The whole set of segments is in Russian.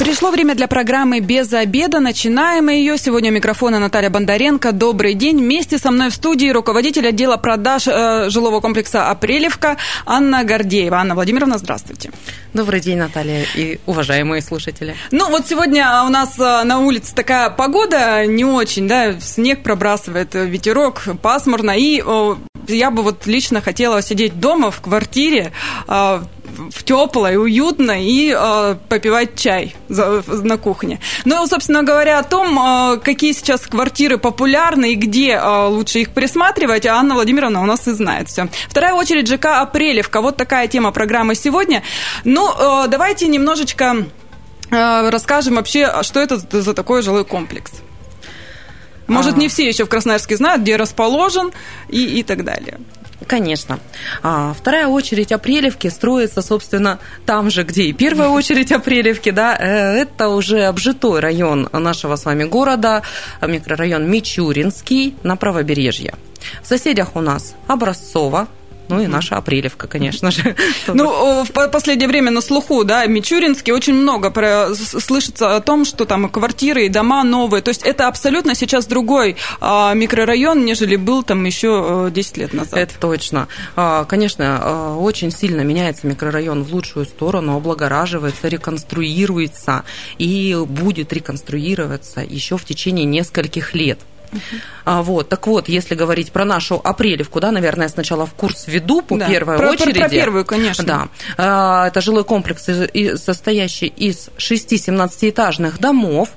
Пришло время для программы «Без обеда». Начинаем мы ее. Сегодня у микрофона Наталья Бондаренко. Добрый день. Вместе со мной в студии руководитель отдела продаж э, жилого комплекса «Апрелевка» Анна Гордеева. Анна Владимировна, здравствуйте. Добрый день, Наталья и уважаемые слушатели. Ну, вот сегодня у нас э, на улице такая погода не очень, да, снег пробрасывает, ветерок, пасмурно, и я бы вот лично хотела сидеть дома в квартире, в теплой, уютной и э, попивать чай за, на кухне. Ну, собственно говоря, о том, э, какие сейчас квартиры популярны и где э, лучше их присматривать, Анна Владимировна у нас и знает все. Вторая очередь ЖК Апрелевка. Вот такая тема программы сегодня. Ну, э, давайте немножечко э, расскажем вообще, что это за такой жилой комплекс. Может, не все еще в Красноярске знают, где расположен и, и так далее. Конечно. А, вторая очередь Апрелевки строится, собственно, там же, где и первая очередь Апрелевки, да, э, это уже обжитой район нашего с вами города, микрорайон Мичуринский на правобережье. В соседях у нас Образцово, ну и наша Апрелевка, конечно же. Ну, в последнее время на слуху, да, Мичуринский очень много слышится о том, что там квартиры и дома новые. То есть это абсолютно сейчас другой а, микрорайон, нежели был там еще 10 э, лет назад. Это точно. А, конечно, а, очень сильно меняется микрорайон в лучшую сторону, облагораживается, реконструируется и будет реконструироваться еще в течение нескольких лет. А, вот, так вот, если говорить про нашу Апрелевку, да, наверное, сначала в курс веду по да, первой про, очереди. Про, про первую, конечно. Да. А, это жилой комплекс, состоящий из шести 17-этажных домов,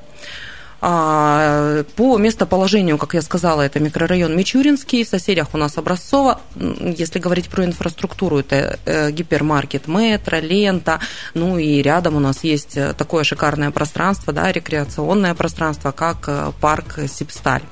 по местоположению, как я сказала, это микрорайон Мичуринский, в соседях у нас Образцово. Если говорить про инфраструктуру, это э, гипермаркет метро, лента, ну и рядом у нас есть э, такое шикарное пространство, да, рекреационное пространство, как э, парк Сипсталь.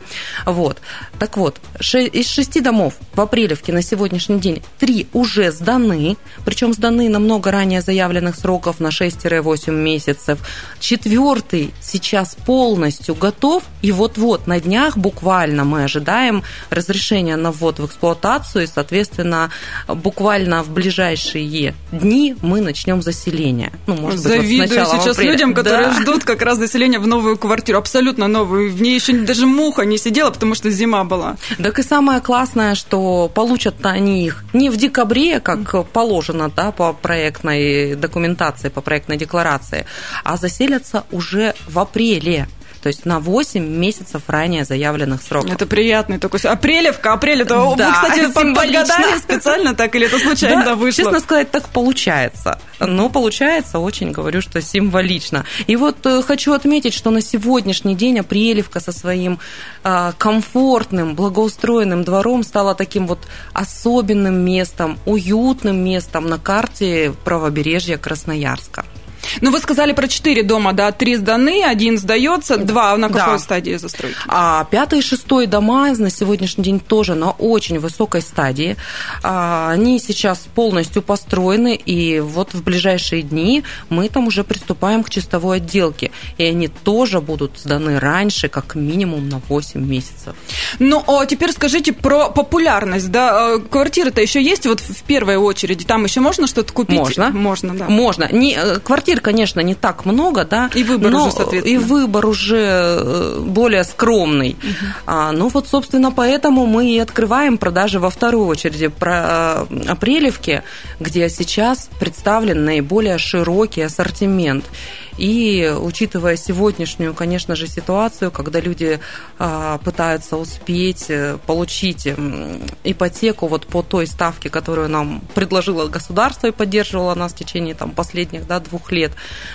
Вот. Так вот, из шести домов в Апрелевке на сегодняшний день три уже сданы, причем сданы намного ранее заявленных сроков на 6-8 месяцев. Четвертый сейчас полностью полностью готов, и вот-вот на днях буквально мы ожидаем разрешения на ввод в эксплуатацию, и, соответственно, буквально в ближайшие дни мы начнем заселение. Ну, может Завидую быть, вот сейчас апреля. людям, которые да. ждут как раз заселения в новую квартиру, абсолютно новую. В ней еще даже муха не сидела, потому что зима была. Так и самое классное, что получат они их не в декабре, как положено да, по проектной документации, по проектной декларации, а заселятся уже в апреле то есть на 8 месяцев ранее заявленных сроков. Это приятный такой... Апрелевка, апрель, это да, вы, кстати, подгадали специально так или это случайно да, вышло? Честно сказать, так получается. Но получается очень, говорю, что символично. И вот э, хочу отметить, что на сегодняшний день Апрелевка со своим э, комфортным, благоустроенным двором стала таким вот особенным местом, уютным местом на карте правобережья Красноярска. Ну, вы сказали про четыре дома, да, три сданы, один сдается, два на какой да. стадии застройки? А пятый и шестой дома на сегодняшний день тоже на очень высокой стадии. А, они сейчас полностью построены, и вот в ближайшие дни мы там уже приступаем к чистовой отделке, и они тоже будут сданы раньше, как минимум на 8 месяцев. Ну, а теперь скажите про популярность, да, э, квартиры-то еще есть вот в первой очереди, там еще можно что-то купить? Можно. Можно, да. Можно. Не, э, квартиры конечно, не так много, да. И выбор но, уже, соответственно. И выбор уже э, более скромный. Угу. А, ну вот, собственно, поэтому мы и открываем продажи во второй очереди про э, Апрелевки, где сейчас представлен наиболее широкий ассортимент. И учитывая сегодняшнюю, конечно же, ситуацию, когда люди а, пытаются успеть э, получить ипотеку вот по той ставке, которую нам предложило государство и поддерживало нас в течение там, последних да, двух лет,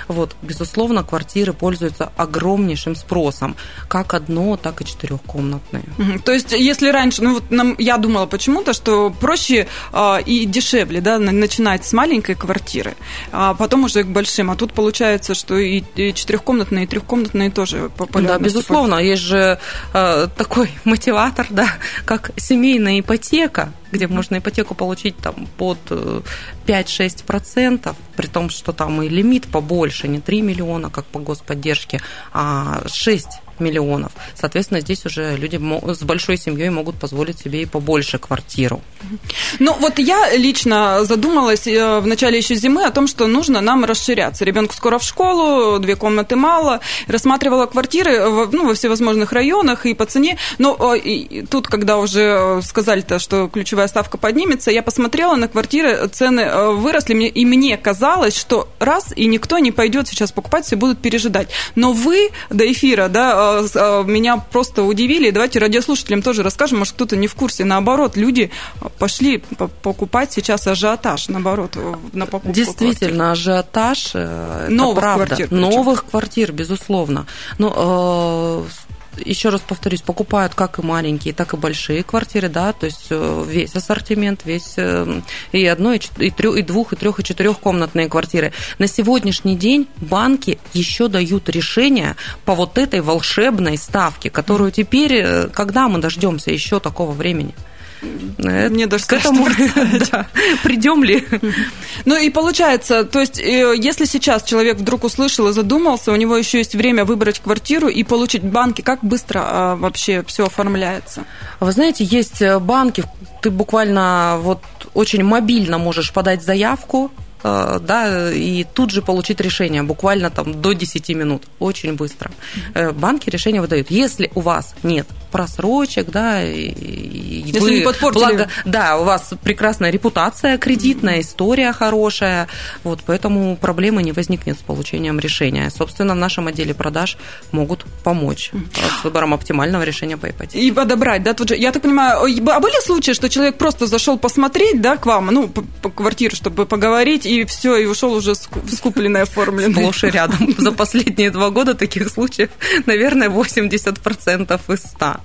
вот, безусловно, квартиры пользуются огромнейшим спросом, как одно, так и четырехкомнатные. То есть, если раньше, ну вот нам, я думала почему-то, что проще э, и дешевле, да, начинать с маленькой квартиры, а потом уже к большим, а тут получается, что что и, четырехкомнатные, и трехкомнатные тоже популярны. Да, безусловно, есть же э, такой мотиватор, да, как семейная ипотека, где можно ипотеку получить там под 5-6%, э, при том, что там и лимит побольше, не 3 миллиона, как по господдержке, а 6 миллионов. Соответственно, здесь уже люди с большой семьей могут позволить себе и побольше квартиру. Ну, вот я лично задумалась э, в начале еще зимы о том, что нужно нам расширяться. Ребенку скоро в школу, две комнаты мало. Рассматривала квартиры ну, во всевозможных районах и по цене. Но и тут, когда уже сказали-то, что ключевая ставка поднимется, я посмотрела на квартиры, цены э, выросли, и мне казалось, что раз, и никто не пойдет сейчас покупать, все будут пережидать. Но вы до эфира, да, меня просто удивили. Давайте радиослушателям тоже расскажем, может, кто-то не в курсе. Наоборот, люди пошли покупать сейчас ажиотаж, наоборот, на покупку Действительно, квартир. ажиотаж, Новых правда. квартир. Причем. Новых квартир, безусловно. Но еще раз повторюсь, покупают как и маленькие, так и большие квартиры, да, то есть э, весь ассортимент, весь э, и одной, и, трех, и двух, и трех, и четырехкомнатные квартиры. На сегодняшний день банки еще дают решение по вот этой волшебной ставке, которую теперь, э, когда мы дождемся еще такого времени? Мне даже к этому да, придем ли. Ну и получается, то есть, э, если сейчас человек вдруг услышал и задумался, у него еще есть время выбрать квартиру и получить банки, как быстро а, вообще все оформляется? Вы знаете, есть э, банки, ты буквально вот очень мобильно можешь подать заявку, да, и тут же получить решение, буквально там до 10 минут, очень быстро. Э, банки решение выдают. Если у вас нет просрочек, да, и Если вы, не подпортили. Благо, да, у вас прекрасная репутация кредитная, история хорошая, вот, поэтому проблемы не возникнет с получением решения. Собственно, в нашем отделе продаж могут помочь с выбором оптимального решения по ипотеке. И подобрать, да, тут же, я так понимаю, а были случаи, что человек просто зашел посмотреть, да, к вам, ну, по квартиру, чтобы поговорить, и все, и ушел уже скупленный, оформленный. Сплошь и рядом. За последние два года таких случаев, наверное, 80% из 100.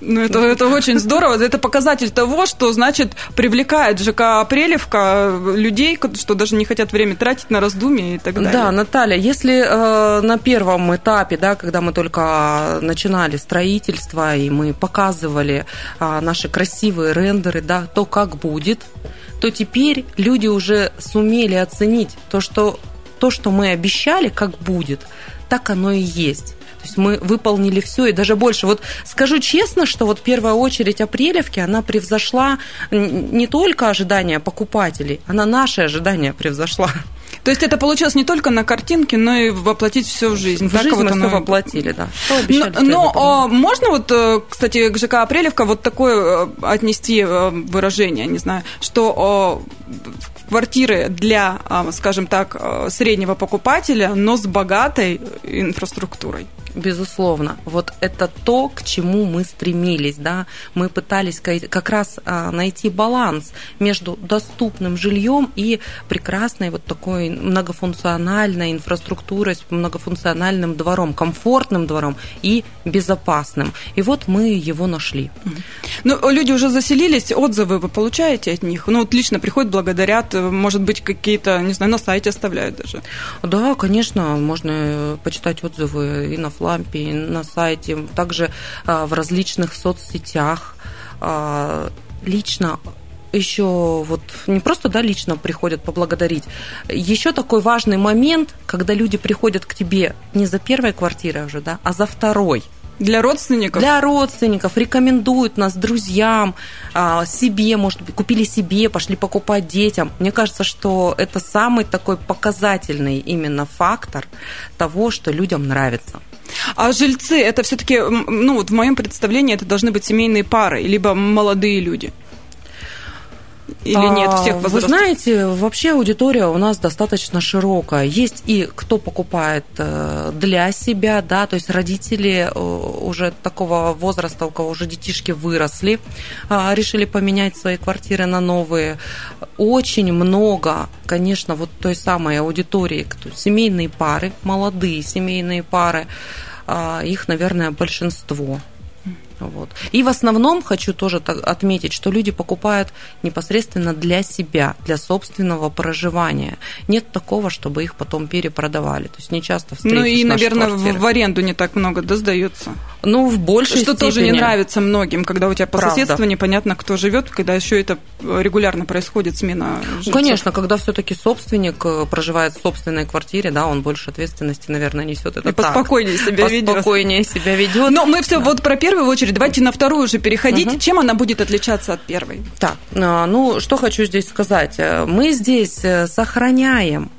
Ну, это, это очень здорово. Это показатель того, что, значит, привлекает ЖК Апрелевка людей, что даже не хотят время тратить на раздумья и так далее. Да, Наталья, если э, на первом этапе, да, когда мы только начинали строительство, и мы показывали э, наши красивые рендеры, да, то как будет, то теперь люди уже сумели оценить то, что то, что мы обещали, как будет, так оно и есть. То есть мы выполнили все и даже больше. Вот скажу честно, что вот первая очередь апрелевки, она превзошла не только ожидания покупателей, она наши ожидания превзошла. То есть это получилось не только на картинке, но и воплотить все в жизнь. В так жизнь вот мы оно... все воплотили, да. но но а, можно вот, э, кстати, к ЖК Апрелевка вот такое э, отнести э, выражение, не знаю, что квартиры для, скажем так, среднего покупателя, но с богатой инфраструктурой безусловно. Вот это то, к чему мы стремились, да. Мы пытались как раз а, найти баланс между доступным жильем и прекрасной вот такой многофункциональной инфраструктурой с многофункциональным двором, комфортным двором и безопасным. И вот мы его нашли. Ну, люди уже заселились, отзывы вы получаете от них? Ну, вот лично приходят, благодарят, может быть, какие-то, не знаю, на сайте оставляют даже. Да, конечно, можно почитать отзывы и на лампе, на сайте, также а, в различных соцсетях. А, лично еще вот не просто да, лично приходят поблагодарить. Еще такой важный момент, когда люди приходят к тебе не за первой квартирой уже, да, а за второй. Для родственников? Для родственников. Рекомендуют нас друзьям, а, себе, может быть, купили себе, пошли покупать детям. Мне кажется, что это самый такой показательный именно фактор того, что людям нравится. А жильцы это все-таки, ну вот в моем представлении это должны быть семейные пары, либо молодые люди. Или а, нет всех возрастов? Вы знаете, вообще аудитория у нас достаточно широкая. Есть и кто покупает э, для себя, да, то есть родители э, уже такого возраста, у кого уже детишки выросли, а, решили поменять свои квартиры на новые. Очень много, конечно, вот той самой аудитории, кто, семейные пары, молодые семейные пары, а, их, наверное, большинство. Вот. И в основном хочу тоже отметить, что люди покупают непосредственно для себя, для собственного проживания. Нет такого, чтобы их потом перепродавали. То есть не часто встретишь Ну и, наверное, квартиры. в аренду не так много да, сдается. Ну, в большей Что степени. тоже не нравится многим, когда у тебя по Правда. соседству непонятно, кто живет, когда еще это регулярно происходит смена жильцов. Конечно, когда все-таки собственник э, проживает в собственной квартире, да, он больше ответственности, наверное, несет это. И так. поспокойнее себя ведет. Поспокойнее себя ведет. Но мы все да. вот про первую очередь. Давайте на вторую уже переходить. Угу. Чем она будет отличаться от первой? Так, а, ну что хочу здесь сказать. Э, мы здесь э, сохраняем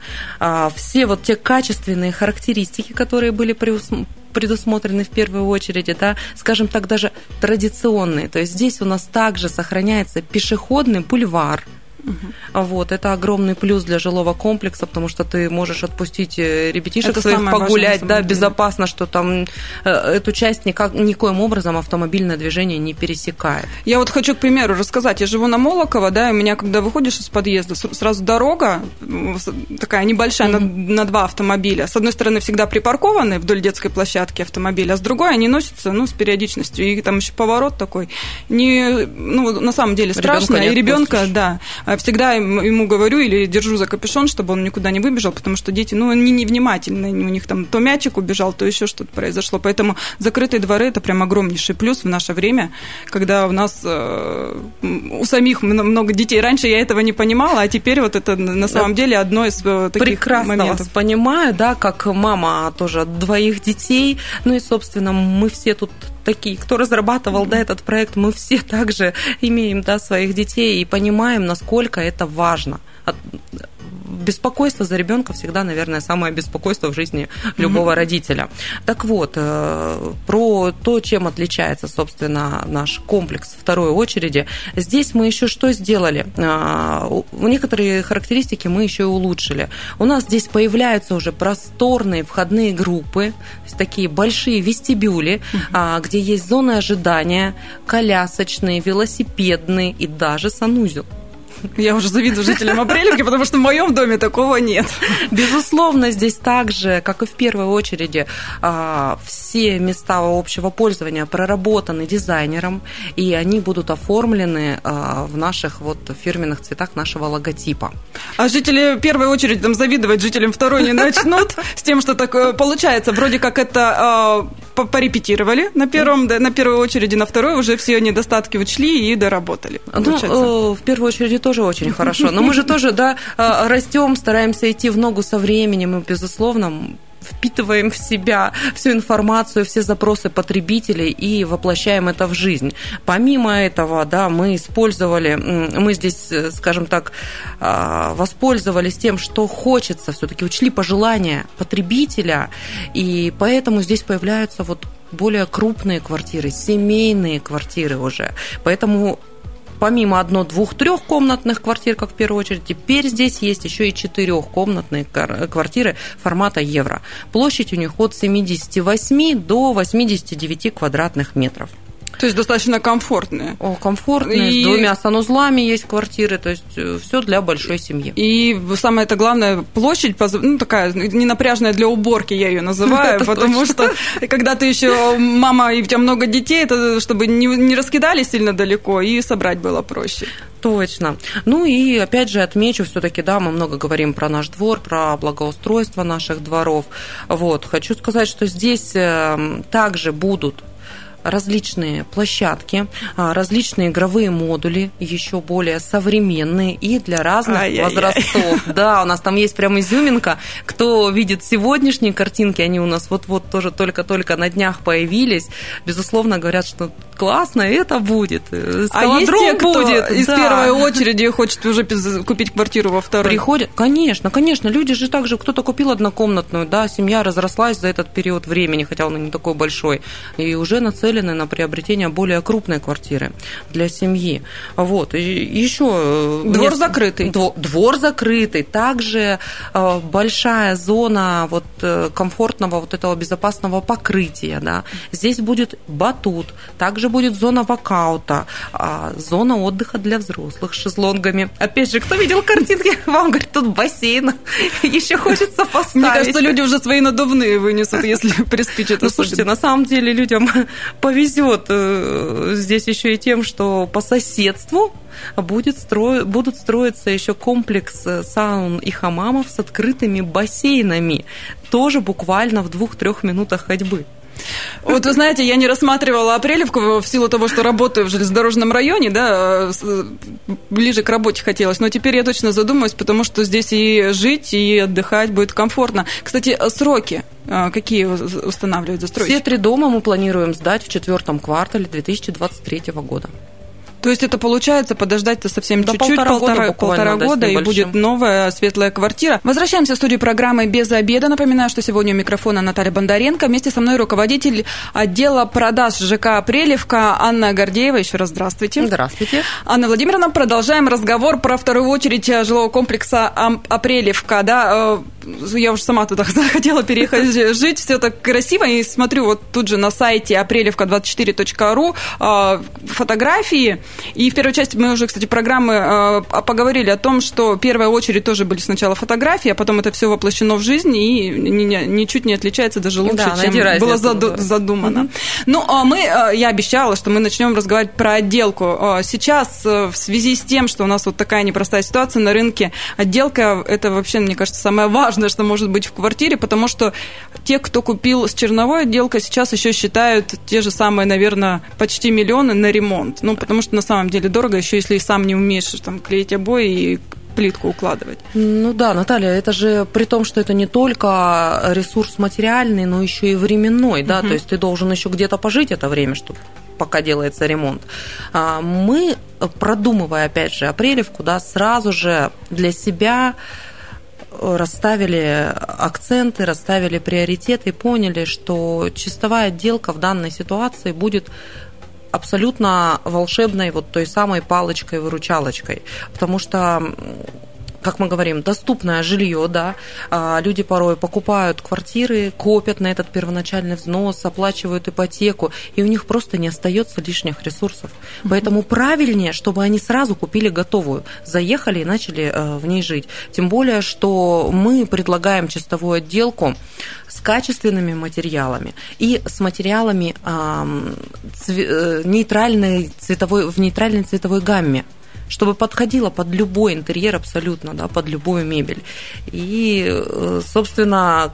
все вот те качественные характеристики, которые были предусмотрены в первую очередь, да, скажем так, даже традиционные. То есть здесь у нас также сохраняется пешеходный бульвар, Угу. Вот, это огромный плюс для жилого комплекса, потому что ты можешь отпустить э, ребятишек это своих погулять, да, безопасно, что там э, эту часть никак, никоим образом автомобильное движение не пересекает. Я вот хочу, к примеру, рассказать. Я живу на Молоково, да, и у меня, когда выходишь из подъезда, сразу дорога такая небольшая, угу. на, на два автомобиля. С одной стороны, всегда припаркованы вдоль детской площадки автомобиля, а с другой они носятся, ну, с периодичностью. И там еще поворот такой. Не, ну, на самом деле страшно. Ребенка и ребенка, да всегда ему говорю или держу за капюшон, чтобы он никуда не выбежал, потому что дети, ну, они невнимательны, у них там то мячик убежал, то еще что-то произошло. Поэтому закрытые дворы – это прям огромнейший плюс в наше время, когда у нас э, у самих много детей. Раньше я этого не понимала, а теперь вот это на самом деле одно из э, таких Прекрасно моментов. вас понимаю, да, как мама тоже двоих детей, ну и, собственно, мы все тут такие, кто разрабатывал да, этот проект, мы все также имеем да, своих детей и понимаем, насколько это важно беспокойство за ребенка всегда, наверное, самое беспокойство в жизни любого mm-hmm. родителя. Так вот, э, про то, чем отличается, собственно, наш комплекс второй очереди. Здесь мы еще что сделали? Э, некоторые характеристики мы еще и улучшили. У нас здесь появляются уже просторные входные группы, такие большие вестибюли, mm-hmm. где есть зоны ожидания, колясочные, велосипедные и даже санузел. Я уже завидую жителям Апрелевки, потому что в моем доме такого нет. Безусловно, здесь также, как и в первой очереди, а, все места общего пользования проработаны дизайнером, и они будут оформлены а, в наших вот фирменных цветах нашего логотипа. А жители первой очереди там завидовать жителям второй не начнут с тем, что такое получается. Вроде как это а, порепетировали на первом, на первой очереди, на второй уже все недостатки учли и доработали. Ну, э, в первую очередь тоже очень хорошо. Но мы же тоже, да, э, растем, стараемся идти в ногу со временем, и, безусловно, впитываем в себя всю информацию, все запросы потребителей и воплощаем это в жизнь. Помимо этого, да, мы использовали, мы здесь, э, скажем так, а, воспользовались тем, что хочется, все-таки учли пожелания потребителя, и поэтому здесь появляются вот более крупные квартиры, семейные квартиры уже. Поэтому помимо одно, двух, трехкомнатных квартир, как в первую очередь, теперь здесь есть еще и четырехкомнатные квартиры формата евро. Площадь у них от 78 до 89 квадратных метров. То есть достаточно комфортные. О, комфортные, и... с двумя санузлами есть квартиры, то есть э, все для большой семьи. И самое это главное, площадь, ну, такая ненапряжная для уборки, я ее называю, потому что когда ты еще мама и у тебя много детей, это чтобы не, не раскидали сильно далеко и собрать было проще. Точно. Ну и опять же отмечу все-таки, да, мы много говорим про наш двор, про благоустройство наших дворов. Вот, хочу сказать, что здесь э, также будут различные площадки, а, различные игровые модули, еще более современные и для разных Ай-яй-яй. возрастов. Да, у нас там есть прям изюминка. Кто видит сегодняшние картинки, они у нас вот-вот тоже только-только на днях появились. Безусловно, говорят, что классно, это будет. А есть те, кто будет. из да. первой очереди хочет уже купить квартиру во второй? Приходят, конечно, конечно. Люди же также, кто-то купил однокомнатную, да, семья разрослась за этот период времени, хотя он не такой большой, и уже нацелен нацелены на приобретение более крупной квартиры для семьи. Вот. И еще... Э, двор мест... закрытый. Двор закрытый. Также э, большая зона вот э, комфортного вот этого безопасного покрытия. Да. Здесь будет батут. Также также будет зона воркаута, а, зона отдыха для взрослых с шезлонгами. Опять же, кто видел картинки, вам говорит, тут бассейн, еще хочется поставить. Мне кажется, люди уже свои надувные вынесут, если приспичит. Ну, слушайте, на самом деле людям повезет э, здесь еще и тем, что по соседству будет стро... будут строиться еще комплекс э, саун и хамамов с открытыми бассейнами, тоже буквально в двух-трех минутах ходьбы. Вот вы знаете, я не рассматривала Апрелевку в силу того, что работаю в железнодорожном районе, да, ближе к работе хотелось. Но теперь я точно задумаюсь, потому что здесь и жить, и отдыхать будет комфортно. Кстати, сроки э, какие устанавливают застройщики? Все три дома мы планируем сдать в четвертом квартале 2023 года. То есть это получается подождать-то совсем чуть-чуть, полтора, полтора года, полтора года и будет новая светлая квартира. Возвращаемся в студию программы «Без обеда». Напоминаю, что сегодня у микрофона Наталья Бондаренко. Вместе со мной руководитель отдела продаж ЖК «Апрелевка» Анна Гордеева. Еще раз здравствуйте. Здравствуйте. Анна Владимировна, продолжаем разговор про вторую очередь жилого комплекса «Апрелевка». Да, э, я уже сама туда хотела переехать жить. Все так красиво. И смотрю вот тут же на сайте апрелевка24.ру э, фотографии и в первой части мы уже, кстати, программы э, поговорили о том, что первая очередь тоже были сначала фотографии, а потом это все воплощено в жизнь и ничуть не отличается даже лучше, да, чем было заду- задумано. Угу. Ну, а мы, э, я обещала, что мы начнем разговаривать про отделку. Э, сейчас в связи с тем, что у нас вот такая непростая ситуация на рынке, отделка – это вообще, мне кажется, самое важное, что может быть в квартире, потому что те, кто купил с черновой отделкой, сейчас еще считают те же самые, наверное, почти миллионы на ремонт. Ну, потому что на самом деле дорого, еще если и сам не умеешь там клеить обои и плитку укладывать. Ну да, Наталья, это же при том, что это не только ресурс материальный, но еще и временной, да, угу. то есть ты должен еще где-то пожить это время, чтобы пока делается ремонт. А, мы, продумывая, опять же, апрелевку, да, сразу же для себя расставили акценты, расставили приоритеты и поняли, что чистовая отделка в данной ситуации будет абсолютно волшебной вот той самой палочкой-выручалочкой. Потому что как мы говорим, доступное жилье, да, а, люди порой покупают квартиры, копят на этот первоначальный взнос, оплачивают ипотеку, и у них просто не остается лишних ресурсов. Поэтому правильнее, чтобы они сразу купили готовую, заехали и начали э, в ней жить. Тем более, что мы предлагаем чистовую отделку с качественными материалами и с материалами э, нейтральной цветовой, в нейтральной цветовой гамме чтобы подходило под любой интерьер абсолютно, да, под любую мебель. И, э, собственно,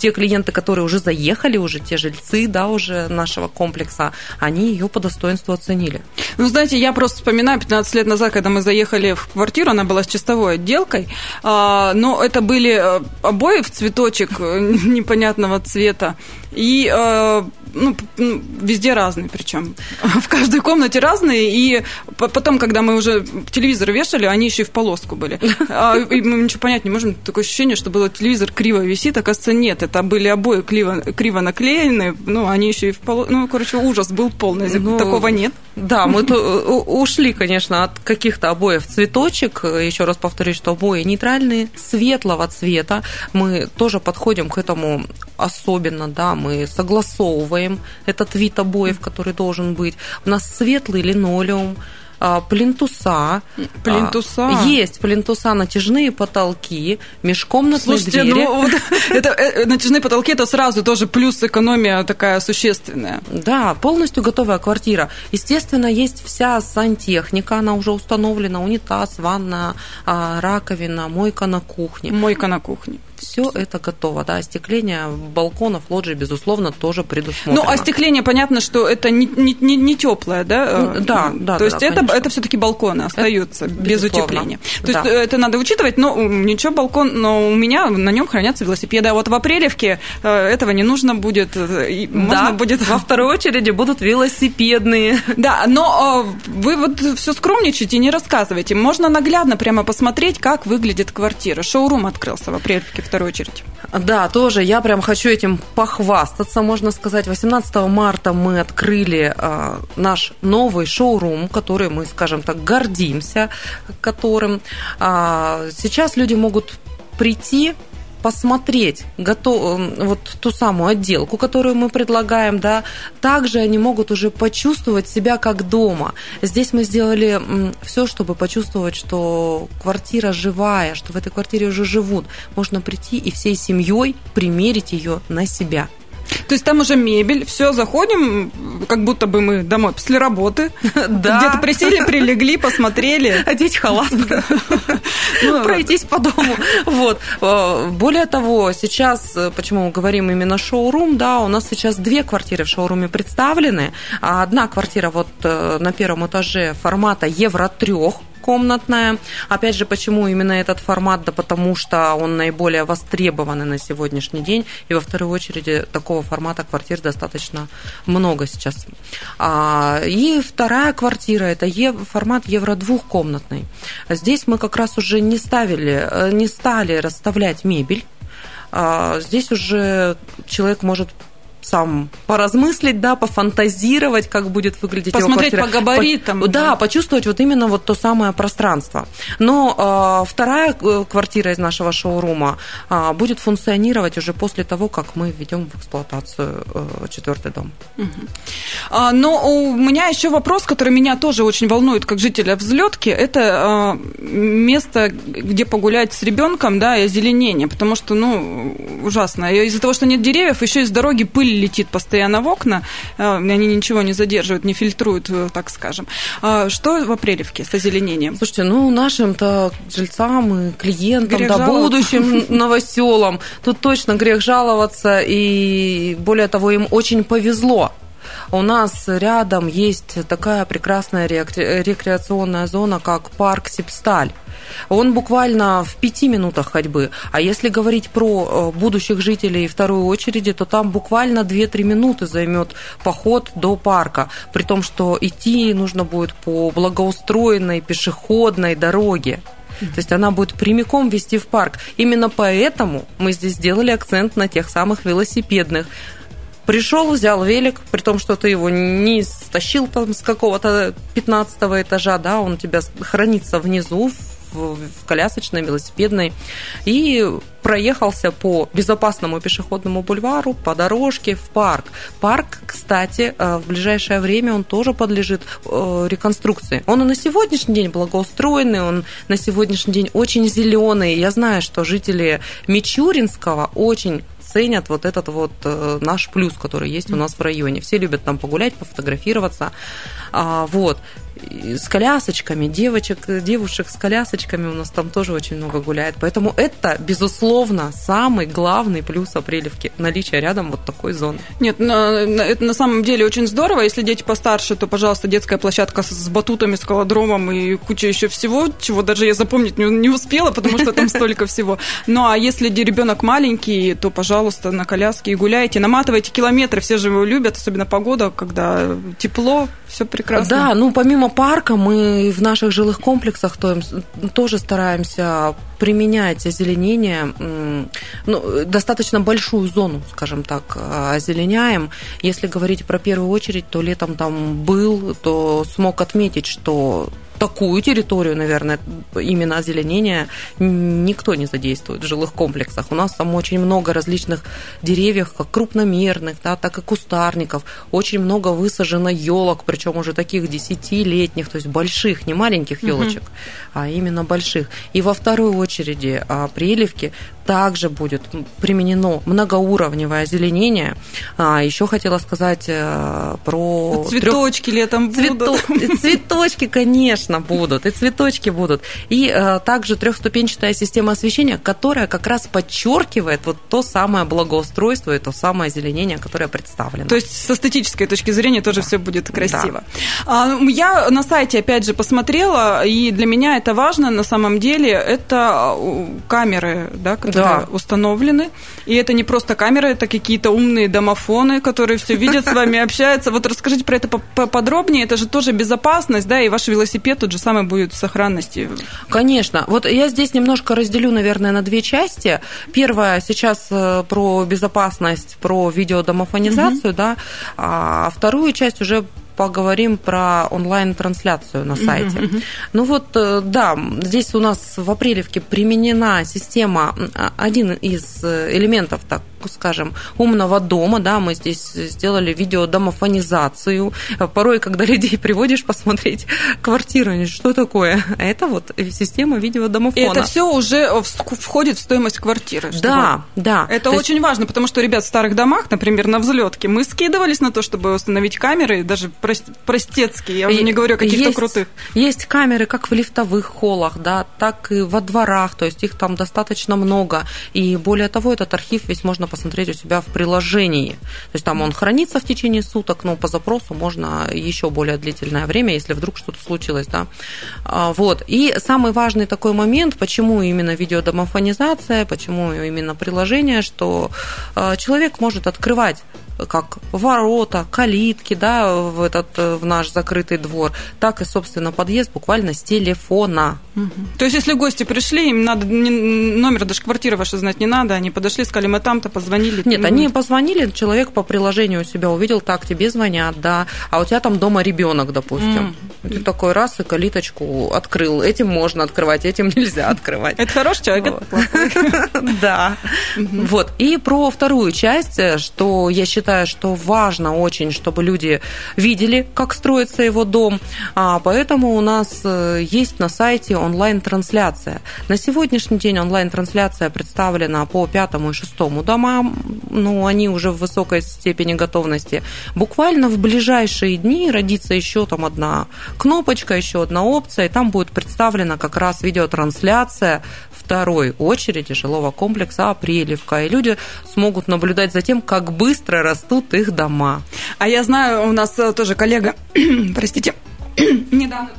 те клиенты, которые уже заехали, уже те жильцы, да, уже нашего комплекса, они ее по достоинству оценили. Ну, знаете, я просто вспоминаю 15 лет назад, когда мы заехали в квартиру, она была с чистовой отделкой, а, но это были э, обои в цветочек э, непонятного цвета, и э, ну, везде разные причем. В каждой комнате разные. И потом, когда мы уже телевизор вешали, они еще и в полоску были. А, и мы ничего понять не можем. Такое ощущение, что было телевизор криво висит. Оказывается, нет. Это были обои криво, криво наклеены. Ну, они еще и в полоску. Ну, короче, ужас был полный. Ну, Такого нет. Да, мы ушли, конечно, от каких-то обоев цветочек. Еще раз повторюсь, что обои нейтральные, светлого цвета. Мы тоже подходим к этому особенно, да, мы согласовываем этот вид обоев, который должен быть. У нас светлый линолеум, а, плинтуса. Плинтуса? А, есть плинтуса, натяжные потолки, межкомнатные Слушайте, двери. Ну, вот, это, э, натяжные потолки – это сразу тоже плюс экономия такая существенная. Да, полностью готовая квартира. Естественно, есть вся сантехника, она уже установлена, унитаз, ванна, а, раковина, мойка на кухне. Мойка на кухне все это готово. Да, остекление балконов, лоджий, безусловно, тоже предусмотрено. Ну, остекление, понятно, что это не, не, не, не теплое, да? Да, да. То есть да, это, это все-таки балконы остаются это, без утепления. То да. есть это надо учитывать, но ничего, балкон, но у меня на нем хранятся велосипеды. А вот в апрелевке э, этого не нужно будет. Э, можно да, будет во второй очереди будут велосипедные. Да, но э, вы вот все скромничаете и не рассказываете. Можно наглядно прямо посмотреть, как выглядит квартира. Шоурум открылся в апрелевке вторую очередь. Да, тоже я прям хочу этим похвастаться, можно сказать. 18 марта мы открыли э, наш новый шоурум, который мы, скажем так, гордимся, которым. Э, сейчас люди могут прийти посмотреть готов, вот ту самую отделку, которую мы предлагаем, да, также они могут уже почувствовать себя как дома. Здесь мы сделали все, чтобы почувствовать, что квартира живая, что в этой квартире уже живут. Можно прийти и всей семьей примерить ее на себя. То есть там уже мебель, все, заходим, как будто бы мы домой после работы. Да. Где-то присели, прилегли, посмотрели. Одеть халат. Ну, пройтись по дому. Вот. Э, более того, сейчас, э, почему мы говорим именно шоурум, да, у нас сейчас две квартиры в шоуруме представлены. Одна квартира вот э, на первом этаже формата евро трех комнатная. Опять же, почему именно этот формат? Да потому что он наиболее востребованный на сегодняшний день. И во второй очереди такого формата квартир достаточно много сейчас. А, и вторая квартира – это формат евро двухкомнатный. Здесь мы как раз уже не ставили, э, не стали расставлять мебель. А, здесь уже человек может сам поразмыслить, да, пофантазировать, как будет выглядеть Посмотреть его квартира. по габаритам. По, да, почувствовать вот именно вот то самое пространство. Но э, вторая квартира из нашего шоурума э, будет функционировать уже после того, как мы введем в эксплуатацию э, четвертый дом. Угу. А, но у меня еще вопрос, который меня тоже очень волнует, как жителя взлетки, это э, место, где погулять с ребенком, да, и озеленение, потому что, ну, ужасно. Из-за того, что нет деревьев, еще из дороги пыль летит постоянно в окна, э, они ничего не задерживают, не фильтруют, э, так скажем. А что в Апрелевке с озеленением? Слушайте, ну, нашим-то жильцам и клиентам, грех да, будущим новоселам, тут точно грех жаловаться, и более того, им очень повезло. У нас рядом есть такая прекрасная рекреационная зона, как парк Сипсталь. Он буквально в пяти минутах ходьбы. А если говорить про э, будущих жителей второй очереди, то там буквально 2-3 минуты займет поход до парка. При том, что идти нужно будет по благоустроенной пешеходной дороге. То есть она будет прямиком вести в парк. Именно поэтому мы здесь сделали акцент на тех самых велосипедных. Пришел, взял велик, при том, что ты его не стащил там с какого-то 15 этажа, да, он у тебя хранится внизу, в, колясочной, велосипедной, и проехался по безопасному пешеходному бульвару, по дорожке в парк. Парк, кстати, э, в ближайшее время он тоже подлежит э, реконструкции. Он и на сегодняшний день благоустроенный, он на сегодняшний день очень зеленый. Я знаю, что жители Мичуринского очень ценят вот этот вот э, наш плюс, который есть у нас в районе. Все любят там погулять, пофотографироваться. А, вот с колясочками, девочек, девушек с колясочками у нас там тоже очень много гуляет. Поэтому это, безусловно, самый главный плюс Апрелевки – наличие рядом вот такой зоны. Нет, это на самом деле очень здорово. Если дети постарше, то, пожалуйста, детская площадка с батутами, с колодромом и куча еще всего, чего даже я запомнить не успела, потому что там столько всего. Ну, а если ребенок маленький, то, пожалуйста, на коляске и гуляйте, наматывайте километры, все же его любят, особенно погода, когда тепло, все прекрасно. Да, ну, помимо парка мы в наших жилых комплексах то, тоже стараемся применять озеленение, ну, достаточно большую зону, скажем так, озеленяем. Если говорить про первую очередь, то летом там был, то смог отметить, что такую территорию, наверное, именно озеленения никто не задействует в жилых комплексах. У нас там очень много различных деревьев, как крупномерных, да, так и кустарников. Очень много высажено елок, причем уже таких десятилетних, то есть больших, не маленьких елочек, угу. а именно больших. И во второй очереди а, приливки также будет применено многоуровневое озеленение. А, еще хотела сказать э, про... Цветочки трех... летом будут. Цветочки, конечно, будут. И цветочки будут. И а, также трехступенчатая система освещения, которая как раз подчеркивает вот то самое благоустройство и то самое озеленение, которое представлено. То есть с эстетической точки зрения тоже да. все будет красиво. Да. Я на сайте, опять же, посмотрела, и для меня это важно на самом деле, это камеры, да, которые да. установлены. И это не просто камеры, это какие-то умные домофоны, которые все видят с вами, общаются. Вот расскажите про это поподробнее. Это же тоже безопасность, да, и ваш велосипед тот же самый будет в сохранности. Конечно. Вот я здесь немножко разделю, наверное, на две части. Первая сейчас э, про безопасность, про видеодомофонизацию, угу. да, а вторую часть уже поговорим про онлайн-трансляцию на сайте. Uh-huh, uh-huh. Ну вот, э, да, здесь у нас в Апрелевке применена система, один из элементов, так скажем, умного дома, да, мы здесь сделали видеодомофонизацию. Порой, когда людей приводишь посмотреть квартиру, что такое? Это вот система видеодомофона. И это все уже входит в стоимость квартиры. Да, да. Это То очень есть... важно, потому что, ребят, в старых домах, например, на взлетке, мы скидывались на то, чтобы установить камеры, даже простецкие, я уже не говорю о каких-то есть, крутых. Есть камеры как в лифтовых холлах, да, так и во дворах, то есть их там достаточно много. И более того, этот архив весь можно посмотреть у себя в приложении. То есть там он хранится в течение суток, но по запросу можно еще более длительное время, если вдруг что-то случилось, да. А, вот. И самый важный такой момент, почему именно видеодомофонизация, почему именно приложение, что а, человек может открывать как ворота, калитки, да, в этот в наш закрытый двор, так и, собственно, подъезд буквально с телефона. Угу. То есть, если гости пришли, им надо номер даже квартиры вашей знать не надо, они подошли, сказали, мы там-то позвонили. Нет, они позвонили, человек по приложению у себя увидел, так, тебе звонят, да, а у тебя там дома ребенок, допустим. Mm. Ты такой раз и калиточку открыл. Этим можно открывать, этим нельзя открывать. Это хороший человек, Да. Вот. И про вторую часть, что я считаю, считаю, что важно очень, чтобы люди видели, как строится его дом. А поэтому у нас э, есть на сайте онлайн-трансляция. На сегодняшний день онлайн-трансляция представлена по пятому и шестому домам. Ну, они уже в высокой степени готовности. Буквально в ближайшие дни родится еще там одна кнопочка, еще одна опция, и там будет представлена как раз видеотрансляция второй очереди жилого комплекса Апрелевка. И люди смогут наблюдать за тем, как быстро растут их дома. А я знаю, у нас э, тоже коллега, простите, недавно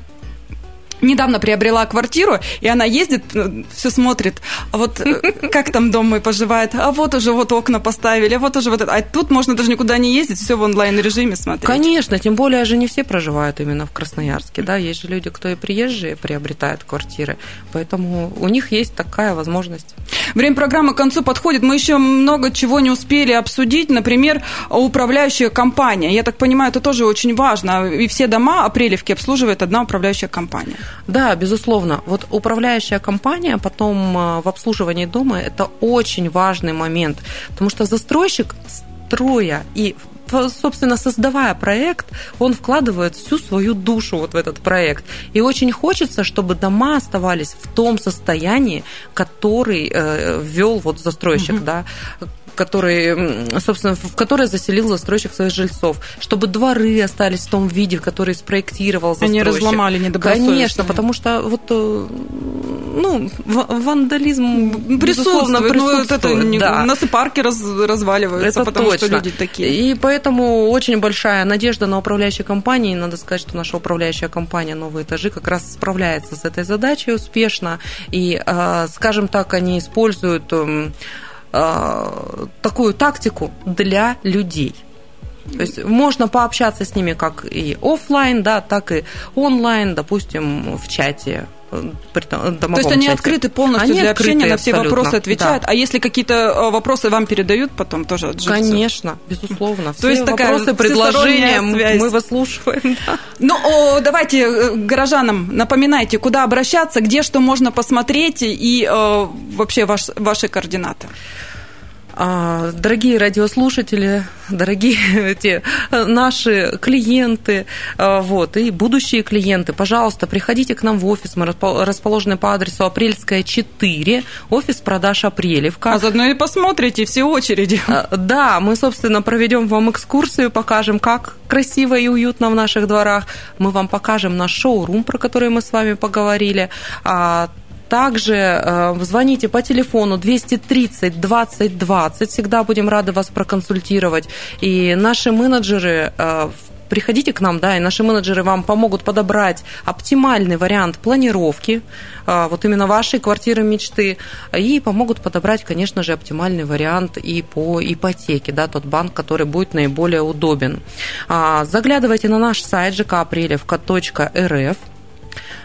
недавно приобрела квартиру, и она ездит, э, все смотрит, а вот э, как там дом мой поживает, а вот уже вот окна поставили, а вот уже вот это. А тут можно даже никуда не ездить, все в онлайн-режиме смотреть. Конечно, тем более же не все проживают именно в Красноярске, да, есть же люди, кто и приезжие приобретают квартиры, поэтому у них есть такая возможность. Время программы к концу подходит, мы еще много чего не успели обсудить, например, управляющая компания. Я так понимаю, это тоже очень важно, и все дома Апрелевки обслуживает одна управляющая компания. Да, безусловно. Вот управляющая компания потом э, в обслуживании дома – это очень важный момент, потому что застройщик строя и собственно, создавая проект, он вкладывает всю свою душу вот в этот проект. И очень хочется, чтобы дома оставались в том состоянии, который э, ввел вот застройщик, mm-hmm. да, который, собственно, в который заселил застройщик своих жильцов, чтобы дворы остались в том виде, который спроектировал застройщик. Они разломали недобросовестно. Конечно, потому что вот э, ну, вандализм присутствует. Ну, вот это не, да. У нас и парки раз, разваливаются, это потому точно. что люди такие. И поэтому очень большая надежда на управляющие компании. Надо сказать, что наша управляющая компания «Новые этажи» как раз справляется с этой задачей успешно. И, э, скажем так, они используют эм, Э, такую тактику для людей. То есть можно пообщаться с ними как и офлайн, да, так и онлайн, допустим, в чате То есть они открыты полностью они для общения, на все вопросы отвечают. Да. А если какие-то э, вопросы вам передают потом тоже от жильцов? Конечно, безусловно. Все То есть вопросы, предложения мы выслушиваем. Да. Ну, о, давайте э, горожанам напоминайте, куда обращаться, где что можно посмотреть и э, вообще ваш, ваши координаты. А, дорогие радиослушатели, дорогие те, наши клиенты, а, вот, и будущие клиенты, пожалуйста, приходите к нам в офис. Мы расположены по адресу Апрельская, 4, офис продаж Апрелевка. А заодно и посмотрите все очереди. А, да, мы, собственно, проведем вам экскурсию, покажем, как красиво и уютно в наших дворах. Мы вам покажем наш шоурум, про который мы с вами поговорили. Также э, звоните по телефону 230 20 20. Всегда будем рады вас проконсультировать. И наши менеджеры э, приходите к нам, да, и наши менеджеры вам помогут подобрать оптимальный вариант планировки, э, вот именно вашей квартиры мечты, и помогут подобрать, конечно же, оптимальный вариант и по ипотеке, да, тот банк, который будет наиболее удобен. А, заглядывайте на наш сайт жкапрелевка.рф,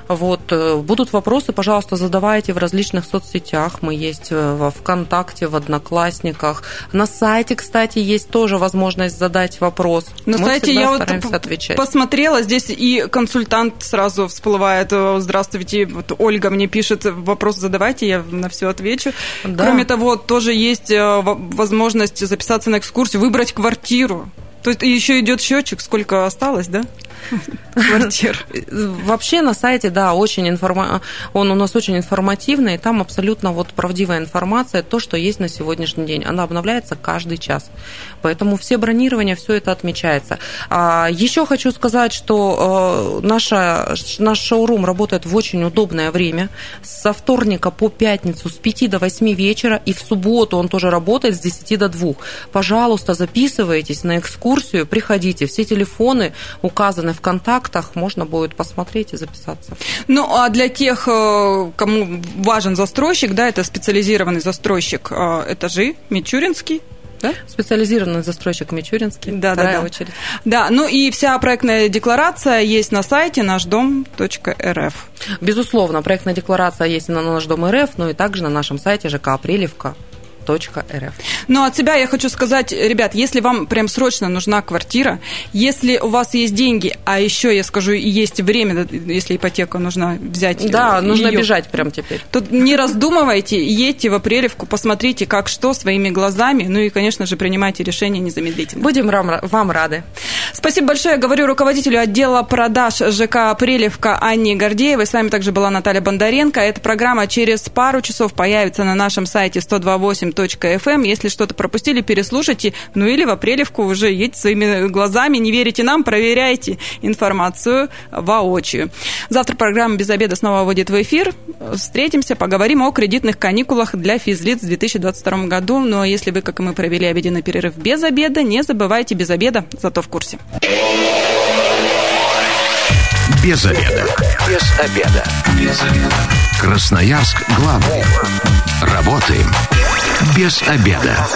Вот, э, будут вопросы, пожалуйста, задавайте в различных соцсетях. Мы есть э, во ВКонтакте, в Одноклассниках. На сайте, кстати, есть тоже возможность задать вопрос. На Мы сайте я вот отвечать. посмотрела, здесь и консультант сразу всплывает. Здравствуйте, вот Ольга мне пишет, вопрос задавайте, я на все отвечу. Да. Кроме того, тоже есть э, возможность записаться на экскурсию, выбрать квартиру. То есть еще идет счетчик, сколько осталось, да? Квартир. Вообще на сайте, да, очень информа... он у нас очень информативный, там абсолютно вот правдивая информация, то, что есть на сегодняшний день. Она обновляется каждый час. Поэтому все бронирования, все это отмечается. А еще хочу сказать, что э, наша, наш шоурум работает в очень удобное время. Со вторника по пятницу с 5 до 8 вечера, и в субботу он тоже работает с 10 до 2. Пожалуйста, записывайтесь на экскурсию, приходите. Все телефоны указаны в контактах, можно будет посмотреть и записаться. Ну, а для тех, э, кому важен застройщик, да, это специализированный застройщик э, этажи, Мичуринский, да? Специализированный застройщик Мичуринский. Да, да, да. очередь. Да, ну и вся проектная декларация есть на сайте нашдом.рф. Безусловно, проектная декларация есть на наш дом РФ, но и также на нашем сайте ЖК Апрелевка рф. Ну, от себя я хочу сказать, ребят, если вам прям срочно нужна квартира, если у вас есть деньги, а еще, я скажу, и есть время, если ипотека нужна взять. Да, нужно ее, бежать прям теперь. То не раздумывайте, едьте в Апрелевку, посмотрите, как что, своими глазами, ну и, конечно же, принимайте решение незамедлительно. Будем вам рады. Спасибо большое. Говорю руководителю отдела продаж ЖК Апрелевка Анне Гордеевой. С вами также была Наталья Бондаренко. Эта программа через пару часов появится на нашем сайте 128 FM. Если что-то пропустили, переслушайте. Ну или в Апрелевку уже едьте своими глазами. Не верите нам, проверяйте информацию воочию. Завтра программа «Без обеда» снова выйдет в эфир. Встретимся, поговорим о кредитных каникулах для физлиц в 2022 году. Но если вы, как и мы, провели обеденный перерыв без обеда, не забывайте без обеда, зато в курсе. Без обеда. Без обеда. Без обеда. Красноярск главный. Работаем без обеда.